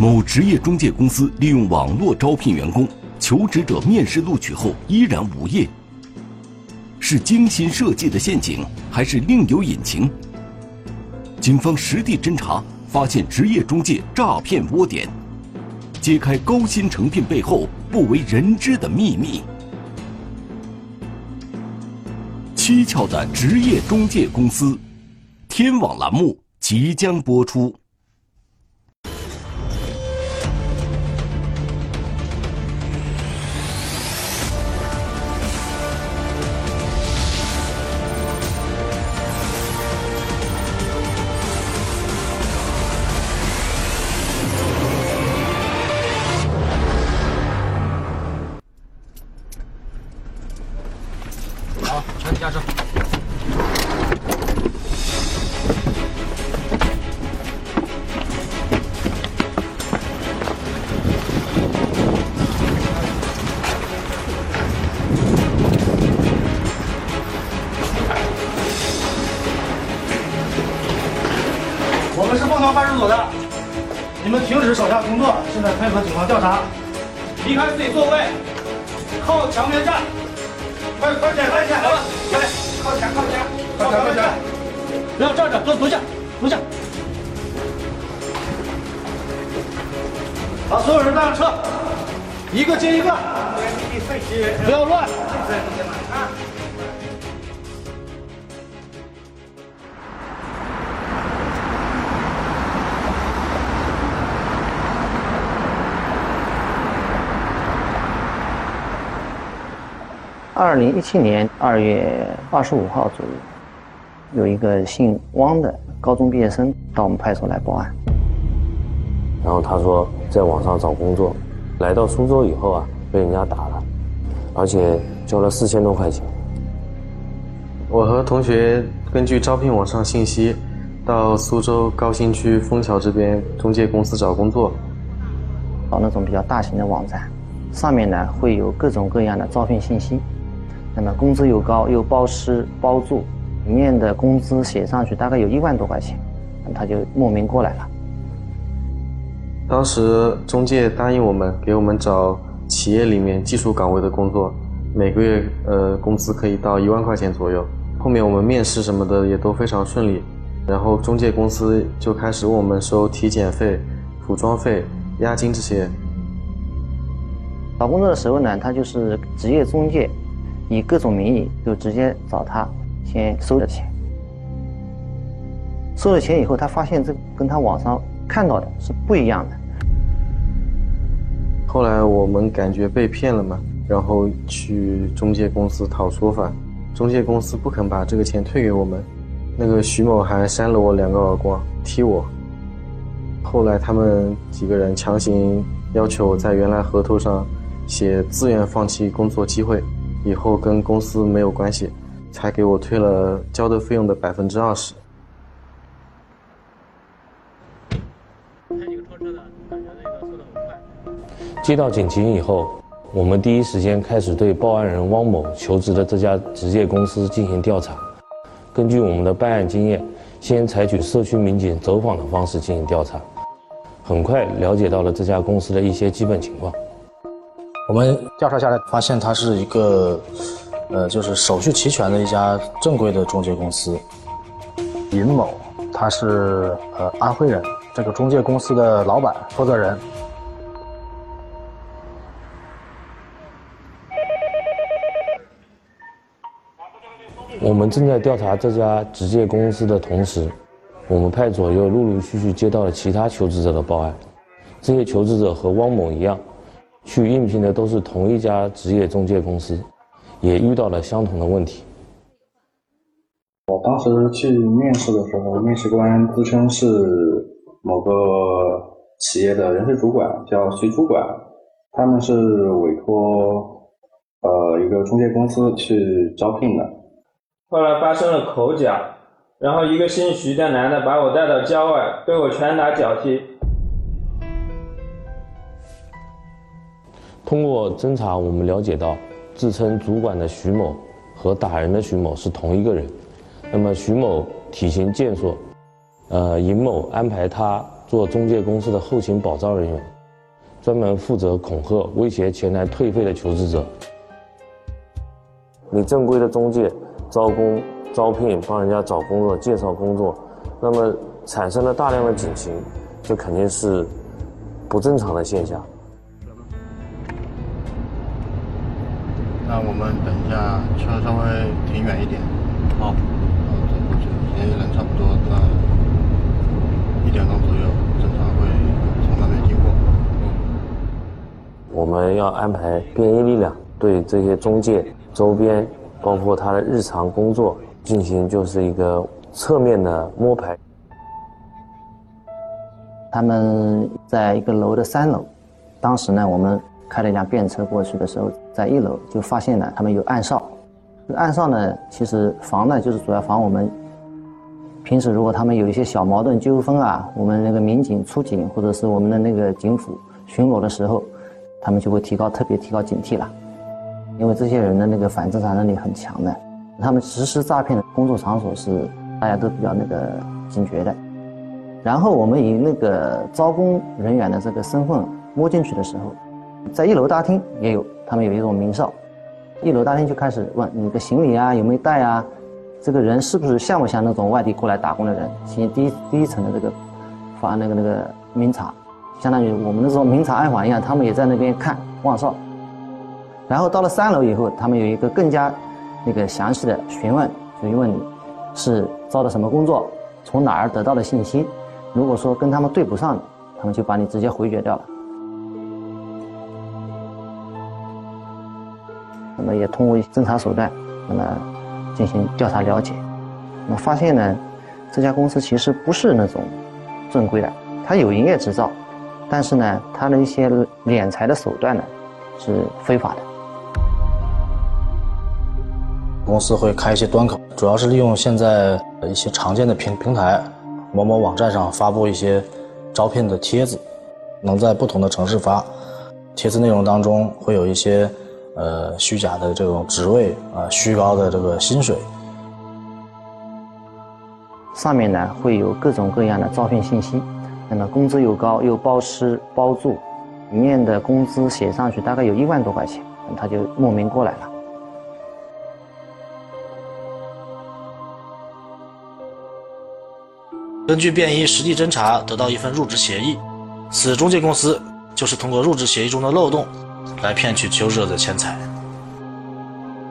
某职业中介公司利用网络招聘员工，求职者面试录取后依然无业，是精心设计的陷阱，还是另有隐情？警方实地侦查，发现职业中介诈骗窝点，揭开高薪成聘背后不为人知的秘密。蹊跷的职业中介公司，天网栏目即将播出。下车。我们是凤塘派出所的，你们停止手下工作，现在配合警方调查。离开自己座位，靠墙边站。快快点，快点，快点，靠前，靠前，靠前，靠墙。不要站着，坐坐下，坐下。把所有人带上车，一个接一个，不要乱。二零一七年二月二十五号左右，有一个姓汪的高中毕业生到我们派出所来报案。然后他说在网上找工作，来到苏州以后啊，被人家打了，而且交了四千多块钱。我和同学根据招聘网上信息，到苏州高新区枫桥这边中介公司找工作。找那种比较大型的网站，上面呢会有各种各样的招聘信息，那么工资又高，又包吃包住，里面的工资写上去大概有一万多块钱，那么他就莫名过来了。当时中介答应我们给我们找企业里面技术岗位的工作，每个月呃工资可以到一万块钱左右。后面我们面试什么的也都非常顺利，然后中介公司就开始问我们收体检费、服装费、押金这些。找工作的时候呢，他就是职业中介，以各种名义就直接找他，先收了钱。收了钱以后，他发现这跟他网上看到的是不一样的。后来我们感觉被骗了嘛，然后去中介公司讨说法，中介公司不肯把这个钱退给我们，那个徐某还扇了我两个耳光，踢我。后来他们几个人强行要求我在原来合同上写自愿放弃工作机会，以后跟公司没有关系，才给我退了交的费用的百分之二十。接到警情以后，我们第一时间开始对报案人汪某求职的这家职业公司进行调查。根据我们的办案经验，先采取社区民警走访的方式进行调查，很快了解到了这家公司的一些基本情况。我们调查下来，发现它是一个，呃，就是手续齐全的一家正规的中介公司。尹某，他是呃安徽人，这个中介公司的老板、负责人。我们正在调查这家职业公司的同时，我们派出所又陆陆续续接到了其他求职者的报案。这些求职者和汪某一样，去应聘的都是同一家职业中介公司，也遇到了相同的问题。我当时去面试的时候，面试官自称是某个企业的人事主管，叫徐主管，他们是委托呃一个中介公司去招聘的。后来发生了口角，然后一个姓徐的男的把我带到郊外，对我拳打脚踢。通过侦查，我们了解到，自称主管的徐某和打人的徐某是同一个人。那么徐某体型健硕，呃，尹某安排他做中介公司的后勤保障人员，专门负责恐吓、威胁前来退费的求职者。你正规的中介招工、招聘，帮人家找工作、介绍工作，那么产生了大量的警情，这肯定是不正常的现象。那我们等一下车稍微停远一点。好。走过去，现在人差不多在一点钟左右，正常会从那边经过。我们要安排便衣力量对这些中介周边，包括他的日常工作进行就是一个侧面的摸排。他们在一个楼的三楼，当时呢，我们开了一辆便车过去的时候，在一楼就发现了他们有暗哨。这个暗哨呢，其实防呢就是主要防我们平时如果他们有一些小矛盾纠纷啊，我们那个民警出警或者是我们的那个警辅巡逻的时候，他们就会提高特别提高警惕了。因为这些人的那个反侦查能力很强的，他们实施诈骗的工作场所是大家都比较那个警觉的。然后我们以那个招工人员的这个身份摸进去的时候，在一楼大厅也有，他们有一种明哨，一楼大厅就开始问你的行李啊有没有带啊，这个人是不是像不像那种外地过来打工的人，进行第一第一层的这个发那个那个明查，相当于我们那种明察暗访一样，他们也在那边看望哨。然后到了三楼以后，他们有一个更加那个详细的询问，就问你是招的什么工作，从哪儿得到的信息。如果说跟他们对不上，他们就把你直接回绝掉了。那么也通过侦查手段，那么进行调查了解，那么发现呢，这家公司其实不是那种正规的，它有营业执照，但是呢，它的一些敛财的手段呢是非法的。公司会开一些端口，主要是利用现在一些常见的平平台。某某网站上发布一些招聘的帖子，能在不同的城市发。帖子内容当中会有一些呃虚假的这种职位啊，虚高的这个薪水。上面呢会有各种各样的招聘信息，那么工资又高又包吃包住，里面的工资写上去大概有一万多块钱，他就慕名过来了。根据便衣实地侦查，得到一份入职协议。此中介公司就是通过入职协议中的漏洞，来骗取求职者的钱财。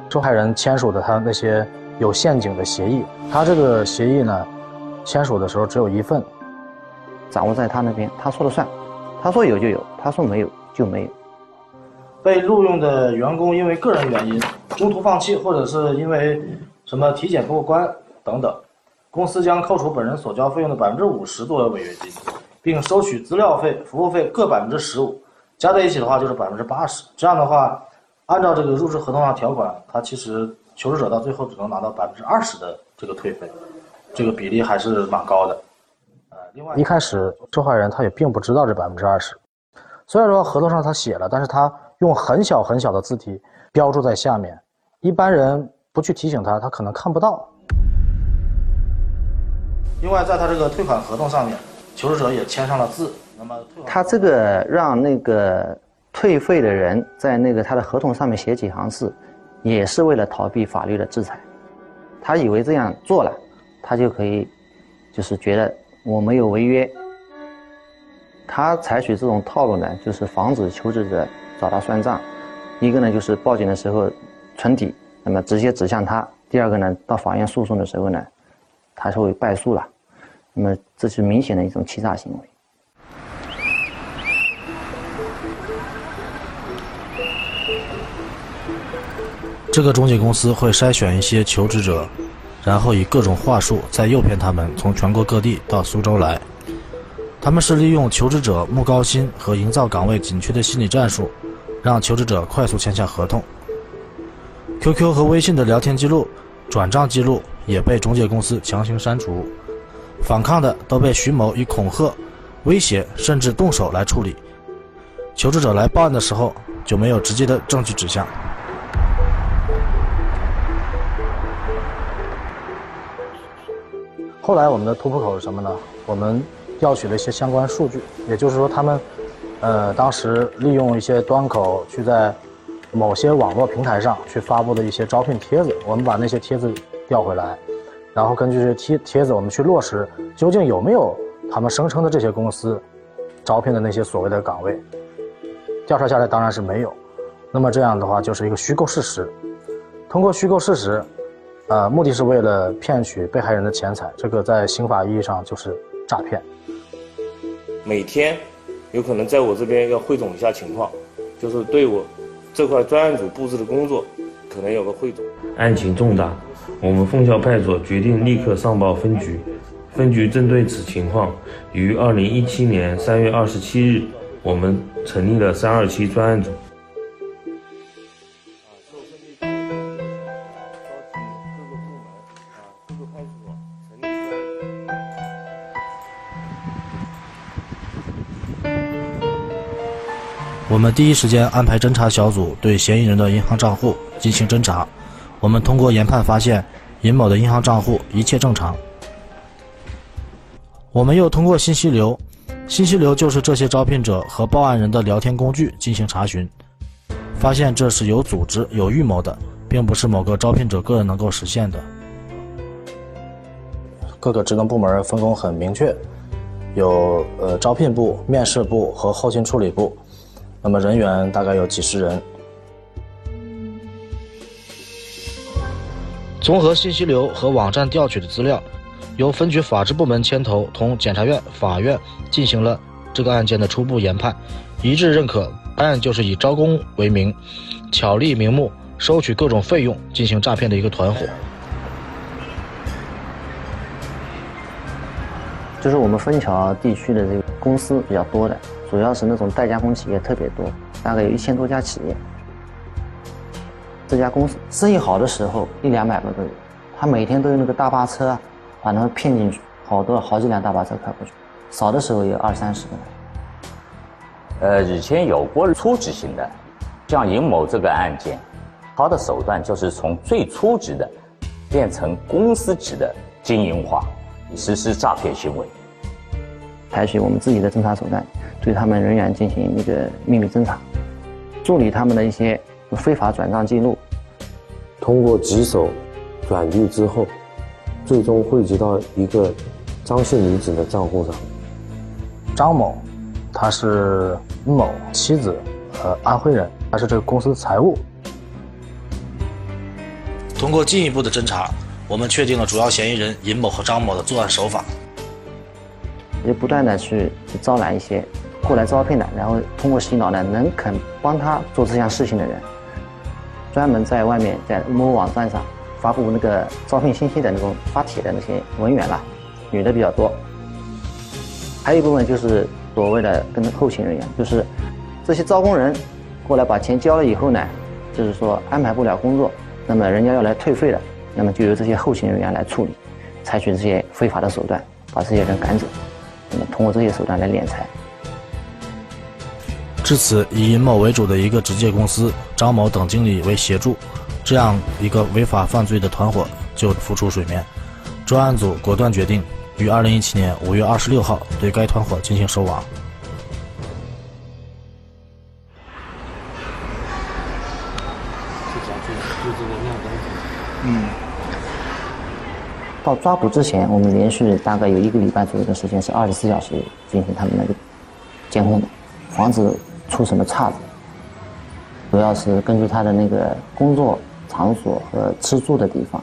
受害人签署的他那些有陷阱的协议，他这个协议呢，签署的时候只有一份，掌握在他那边，他说了算，他说有就有，他说没有就没有。被录用的员工因为个人原因中途放弃，或者是因为什么体检不过关等等。公司将扣除本人所交费用的百分之五十作为违约金，并收取资料费、服务费各百分之十五，加在一起的话就是百分之八十。这样的话，按照这个入职合同上条款，他其实求职者到最后只能拿到百分之二十的这个退费，这个比例还是蛮高的。呃，另外一开始受害人他也并不知道这百分之二十，虽然说合同上他写了，但是他用很小很小的字体标注在下面，一般人不去提醒他，他可能看不到。另外，在他这个退款合同上面，求职者也签上了字。他这个让那个退费的人在那个他的合同上面写几行字，也是为了逃避法律的制裁。他以为这样做了，他就可以，就是觉得我没有违约。他采取这种套路呢，就是防止求职者找他算账。一个呢，就是报警的时候存底，那么直接指向他；第二个呢，到法院诉讼的时候呢。他是会败诉了，那么这是明显的一种欺诈行为。这个中介公司会筛选一些求职者，然后以各种话术再诱骗他们从全国各地到苏州来。他们是利用求职者慕高薪和营造岗位紧缺的心理战术，让求职者快速签下合同。QQ 和微信的聊天记录、转账记录。也被中介公司强行删除，反抗的都被徐某以恐吓、威胁甚至动手来处理。求职者来报案的时候就没有直接的证据指向。后来我们的突破口是什么呢？我们调取了一些相关数据，也就是说，他们呃当时利用一些端口去在某些网络平台上去发布的一些招聘帖子，我们把那些帖子调回来，然后根据这些帖帖子，我们去落实究竟有没有他们声称的这些公司招聘的那些所谓的岗位。调查下来当然是没有，那么这样的话就是一个虚构事实。通过虚构事实，呃，目的是为了骗取被害人的钱财，这个在刑法意义上就是诈骗。每天有可能在我这边要汇总一下情况，就是对我。这块专案组布置的工作可能有个汇总。案情重大，我们凤桥派出所决定立刻上报分局。分局针对此情况，于二零一七年三月二十七日，我们成立了三二七专案组。我们第一时间安排侦查小组对嫌疑人的银行账户进行侦查。我们通过研判发现，尹某的银行账户一切正常。我们又通过信息流，信息流就是这些招聘者和报案人的聊天工具进行查询，发现这是有组织、有预谋的，并不是某个招聘者个人能够实现的。各个职能部门分工很明确，有呃招聘部、面试部和后勤处理部。那么人员大概有几十人。综合信息流和网站调取的资料，由分局法制部门牵头，同检察院、法院进行了这个案件的初步研判，一致认可该案就是以招工为名，巧立名目收取各种费用进行诈骗的一个团伙。就是我们枫桥地区的这个公司比较多的。主要是那种代加工企业特别多，大概有一千多家企业。这家公司生意好的时候一两百个都有，他每天都有那个大巴车把他们骗进去，好多好几辆大巴车开过去，少的时候有二三十个。呃，以前有过初级型的，像尹某这个案件，他的手段就是从最初级的变成公司级的经营化，实施诈骗行为。采取我们自己的侦查手段。对他们人员进行一个秘密侦查，处理他们的一些非法转账记录。通过几手转递之后，最终汇集到一个张姓女子的账户上。张某，他是殷某妻子，呃，安徽人，他是这个公司的财务。通过进一步的侦查，我们确定了主要嫌疑人尹某和张某的作案手法。就不断的去去招揽一些。过来招聘的，然后通过洗脑呢，能肯帮他做这项事情的人，专门在外面在某网站上发布那个招聘信息的那种发帖的那些文员啦，女的比较多。还有一部分就是所谓的跟后勤人员，就是这些招工人过来把钱交了以后呢，就是说安排不了工作，那么人家要来退费了，那么就由这些后勤人员来处理，采取这些非法的手段把这些人赶走，那么通过这些手段来敛财。至此，以尹某为主的一个直接公司，张某等经理为协助，这样一个违法犯罪的团伙就浮出水面。专案组果断决定于二零一七年五月二十六号对该团伙进行收网。到抓捕之前，我们连续大概有一个礼拜左右的时间是二十四小时进行他们那个监控，防止。出什么岔子？主要是根据他的那个工作场所和吃住的地方。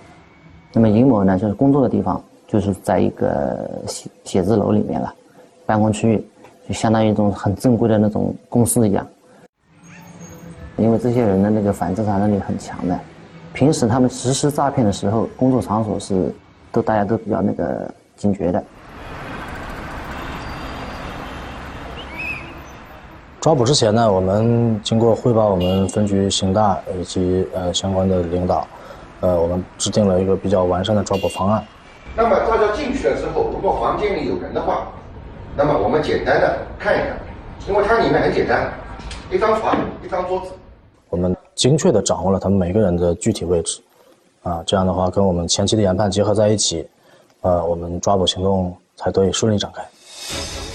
那么尹某呢，就是工作的地方就是在一个写写字楼里面了，办公区域就相当于一种很正规的那种公司一样。因为这些人的那个反侦查能力很强的，平时他们实施诈骗的时候，工作场所是都大家都比较那个警觉的。抓捕之前呢，我们经过汇报我们分局刑大以及呃相关的领导，呃，我们制定了一个比较完善的抓捕方案。那么大家进去了之后，如果房间里有人的话，那么我们简单的看一看，因为它里面很简单，一张床，一张桌子。我们精确的掌握了他们每个人的具体位置，啊，这样的话跟我们前期的研判结合在一起，呃，我们抓捕行动才得以顺利展开。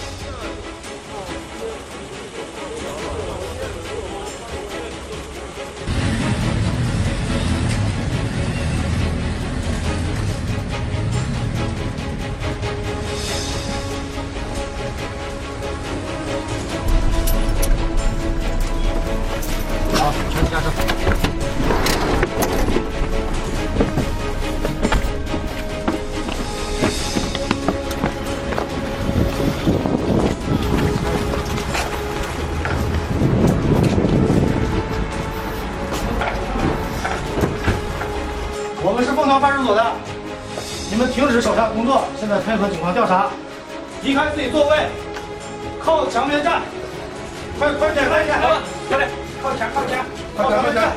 离开自己座位，靠墙边站，快快点快点，快点，靠墙靠墙，靠墙边站，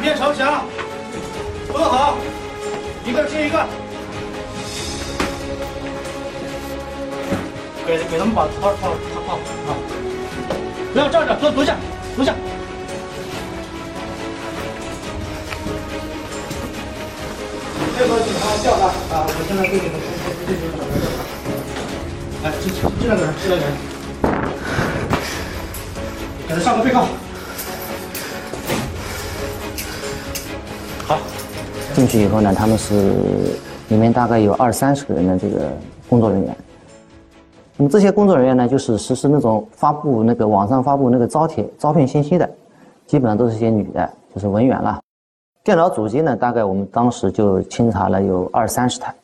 面朝墙，坐好，一个接一个，给给他们把套套套好啊，不要站着，坐蹲下，蹲下。配合警方调查啊！我现在给你们实施进行整个调查。来，这这两个人，这两个，给他上个被告。好，进去以后呢，他们是里面大概有二三十个人的这个工作人员。那么这些工作人员呢，就是实施那种发布那个网上发布那个招帖、招聘信息的，基本上都是些女的，就是文员了。电脑主机呢，大概我们当时就清查了有二三十台，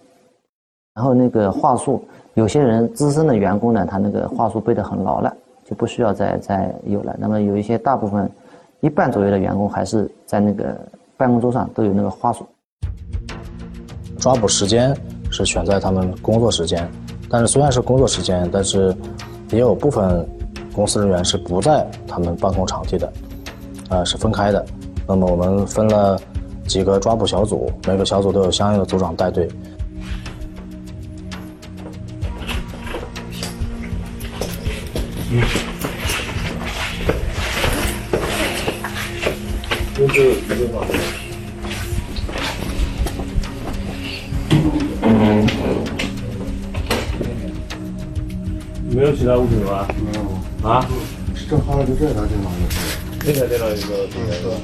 然后那个话术，有些人资深的员工呢，他那个话术背得很牢了，就不需要再再有了。那么有一些大部分，一半左右的员工还是在那个办公桌上都有那个话术。抓捕时间是选在他们工作时间，但是虽然是工作时间，但是也有部分公司人员是不在他们办公场地的，呃，是分开的。那么我们分了几个抓捕小组，每个小组都有相应的组长带队。没有其他物品吗？没有。啊？正好就这台电脑也是。这台电脑一个，这个。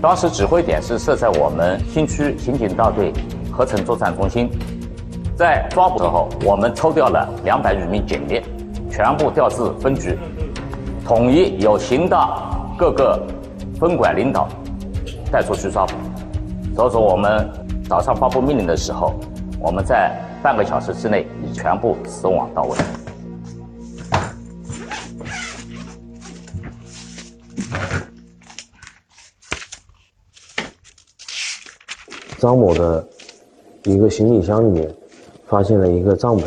当时指挥点是设在我们新区刑警大队合成作战中心。在抓捕之后，我们抽调了两百余名警力，全部调至分局，统一有刑大各个分管领导带出去抓捕。所以说，我们早上发布命令的时候，我们在半个小时之内已全部收网到位。张某的一个行李箱里面发现了一个账本，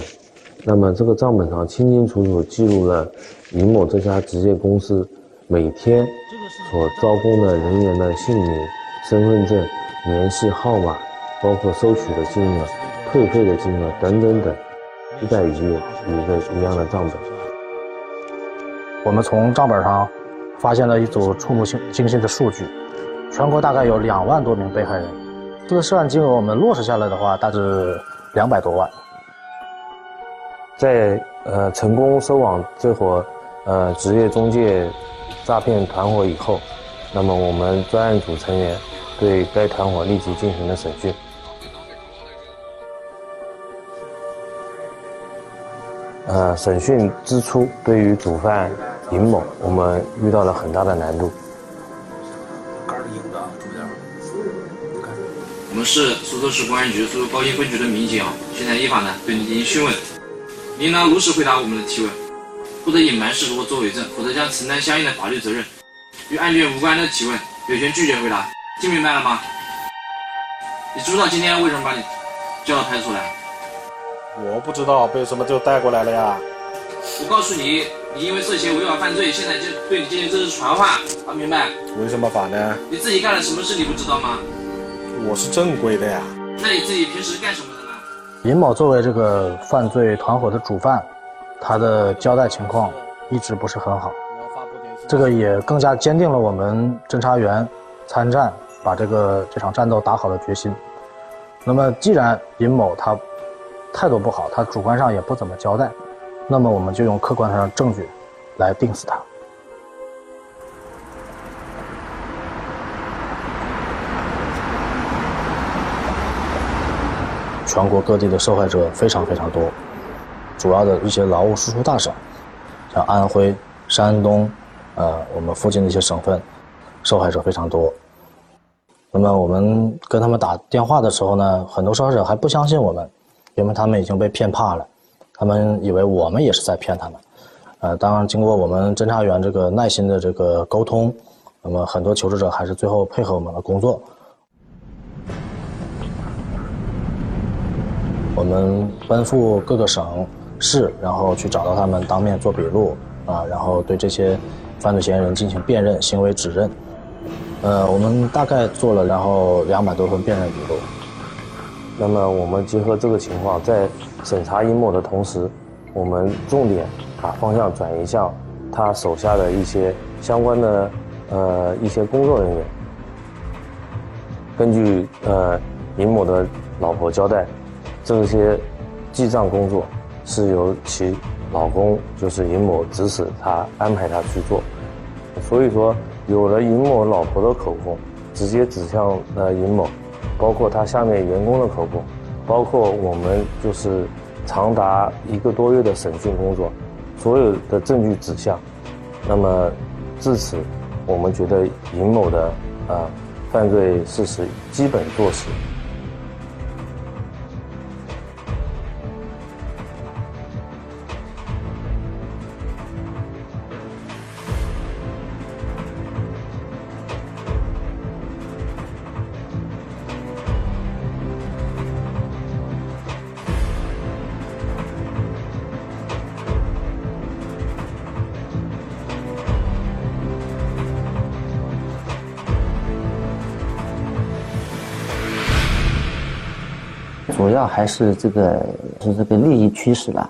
那么这个账本上清清楚楚记录了尹某这家职业公司每天所招工的人员的姓名、身份证、联系号码，包括收取的金额、退费的金额等等等，一在一页一个一样的账本。我们从账本上发现了一组触目惊惊心的数据，全国大概有两万多名被害人。这个涉案金额我们落实下来的话，大致两百多万。在呃成功收网这伙呃职业中介诈骗团伙以后，那么我们专案组成员对该团伙立即进行了审讯。呃，审讯之初，对于主犯尹某，我们遇到了很大的难度。我们是苏州市公安局苏州高新分局的民警，现在依法呢对你进行讯问，你应当如实回答我们的提问，不得隐瞒事实或作伪证，否则将承担相应的法律责任。与案件无关的提问，有权拒绝回答，听明白了吗？你知不知道今天为什么把你叫到派出所来？我不知道，被什么就带过来了呀？我告诉你，你因为涉嫌违法犯罪，现在就对你进行这次传唤，还明白？为什么法呢？你自己干了什么事，你不知道吗？我是正规的呀。那你自己平时干什么的呢？尹某作为这个犯罪团伙的主犯，他的交代情况一直不是很好，这个也更加坚定了我们侦查员参战把这个这场战斗打好的决心。那么，既然尹某他态度不好，他主观上也不怎么交代，那么我们就用客观上的证据来定死他。全国各地的受害者非常非常多，主要的一些劳务输出大省，像安徽、山东，呃，我们附近的一些省份，受害者非常多。那么我们跟他们打电话的时候呢，很多受害者还不相信我们，因为他们已经被骗怕了，他们以为我们也是在骗他们。呃，当然经过我们侦查员这个耐心的这个沟通，那么很多求职者还是最后配合我们的工作。我们奔赴各个省市，然后去找到他们，当面做笔录啊，然后对这些犯罪嫌疑人进行辨认、行为指认。呃，我们大概做了然后两百多份辨认笔录。那么我们结合这个情况，在审查尹某的同时，我们重点把方向转移向他手下的一些相关的呃一些工作人员。根据呃尹某的老婆交代。这些记账工作是由其老公，就是尹某指使他安排他去做，所以说有了尹某老婆的口供，直接指向了尹某，包括他下面员工的口供，包括我们就是长达一个多月的审讯工作，所有的证据指向，那么至此，我们觉得尹某的啊犯罪事实基本坐实。还是这个是这个利益驱使吧。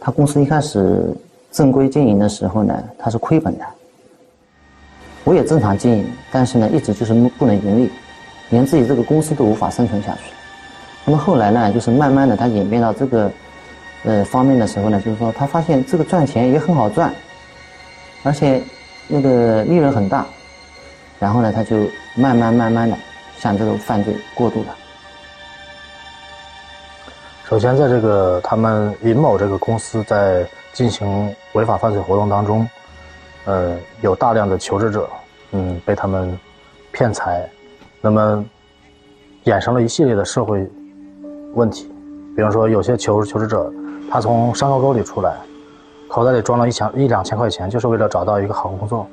他公司一开始正规经营的时候呢，他是亏本的。我也正常经营，但是呢，一直就是不能盈利，连自己这个公司都无法生存下去。那么后来呢，就是慢慢的他演变到这个呃方面的时候呢，就是说他发现这个赚钱也很好赚，而且那个利润很大，然后呢，他就慢慢慢慢的向这个犯罪过渡了。首先，在这个他们尹某这个公司在进行违法犯罪活动当中，呃，有大量的求职者，嗯，被他们骗财，那么衍生了一系列的社会问题。比方说，有些求求职者，他从山沟沟里出来，口袋里装了一千一两千块钱，就是为了找到一个好工作，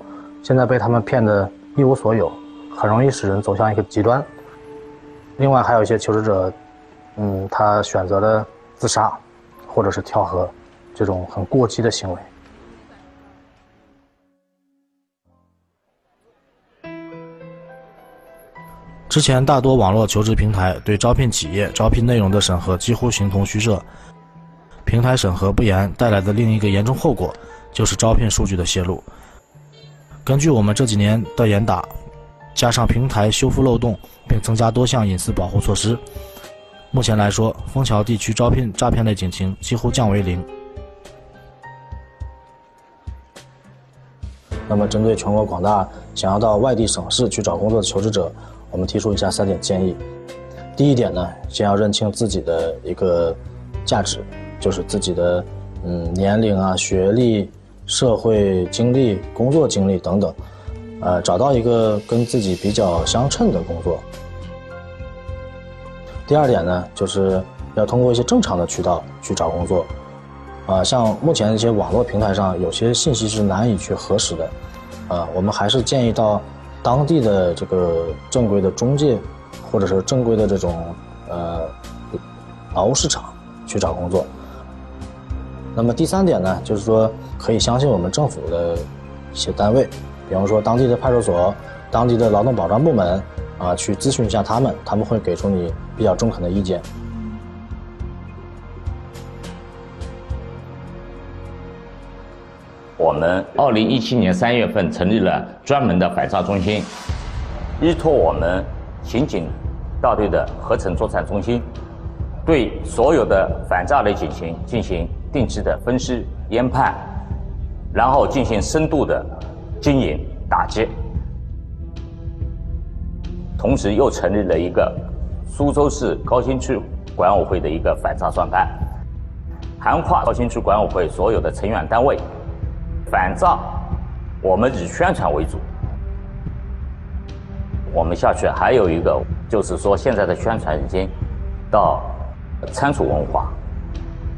现在被他们骗得一无所有，很容易使人走向一个极端。另外，还有一些求职者。嗯，他选择了自杀，或者是跳河，这种很过激的行为。之前大多网络求职平台对招聘企业招聘内容的审核几乎形同虚设，平台审核不严带来的另一个严重后果，就是招聘数据的泄露。根据我们这几年的严打，加上平台修复漏洞，并增加多项隐私保护措施。目前来说，枫桥地区招聘诈骗类警情几乎降为零。那么，针对全国广大想要到外地省市去找工作的求职者，我们提出以下三点建议。第一点呢，先要认清自己的一个价值，就是自己的嗯年龄啊、学历、社会经历、工作经历等等，呃，找到一个跟自己比较相称的工作。第二点呢，就是要通过一些正常的渠道去找工作，啊，像目前一些网络平台上有些信息是难以去核实的，啊，我们还是建议到当地的这个正规的中介，或者是正规的这种呃劳务市场去找工作。那么第三点呢，就是说可以相信我们政府的一些单位，比方说当地的派出所、当地的劳动保障部门。啊，去咨询一下他们，他们会给出你比较中肯的意见。我们二零一七年三月份成立了专门的反诈中心，依托我们刑警大队的合成作战中心，对所有的反诈类警情进行定期的分析研判，然后进行深度的经营打击。同时又成立了一个苏州市高新区管委会的一个反诈专班，涵跨高新区管委会所有的成员单位。反诈，我们以宣传为主。我们下去还有一个，就是说现在的宣传已经到仓储文化，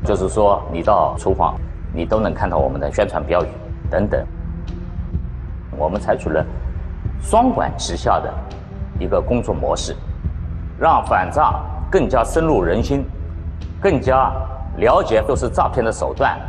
就是说你到厨房，你都能看到我们的宣传标语等等。我们采取了双管齐下的一个工作模式，让反诈更加深入人心，更加了解就是诈骗的手段。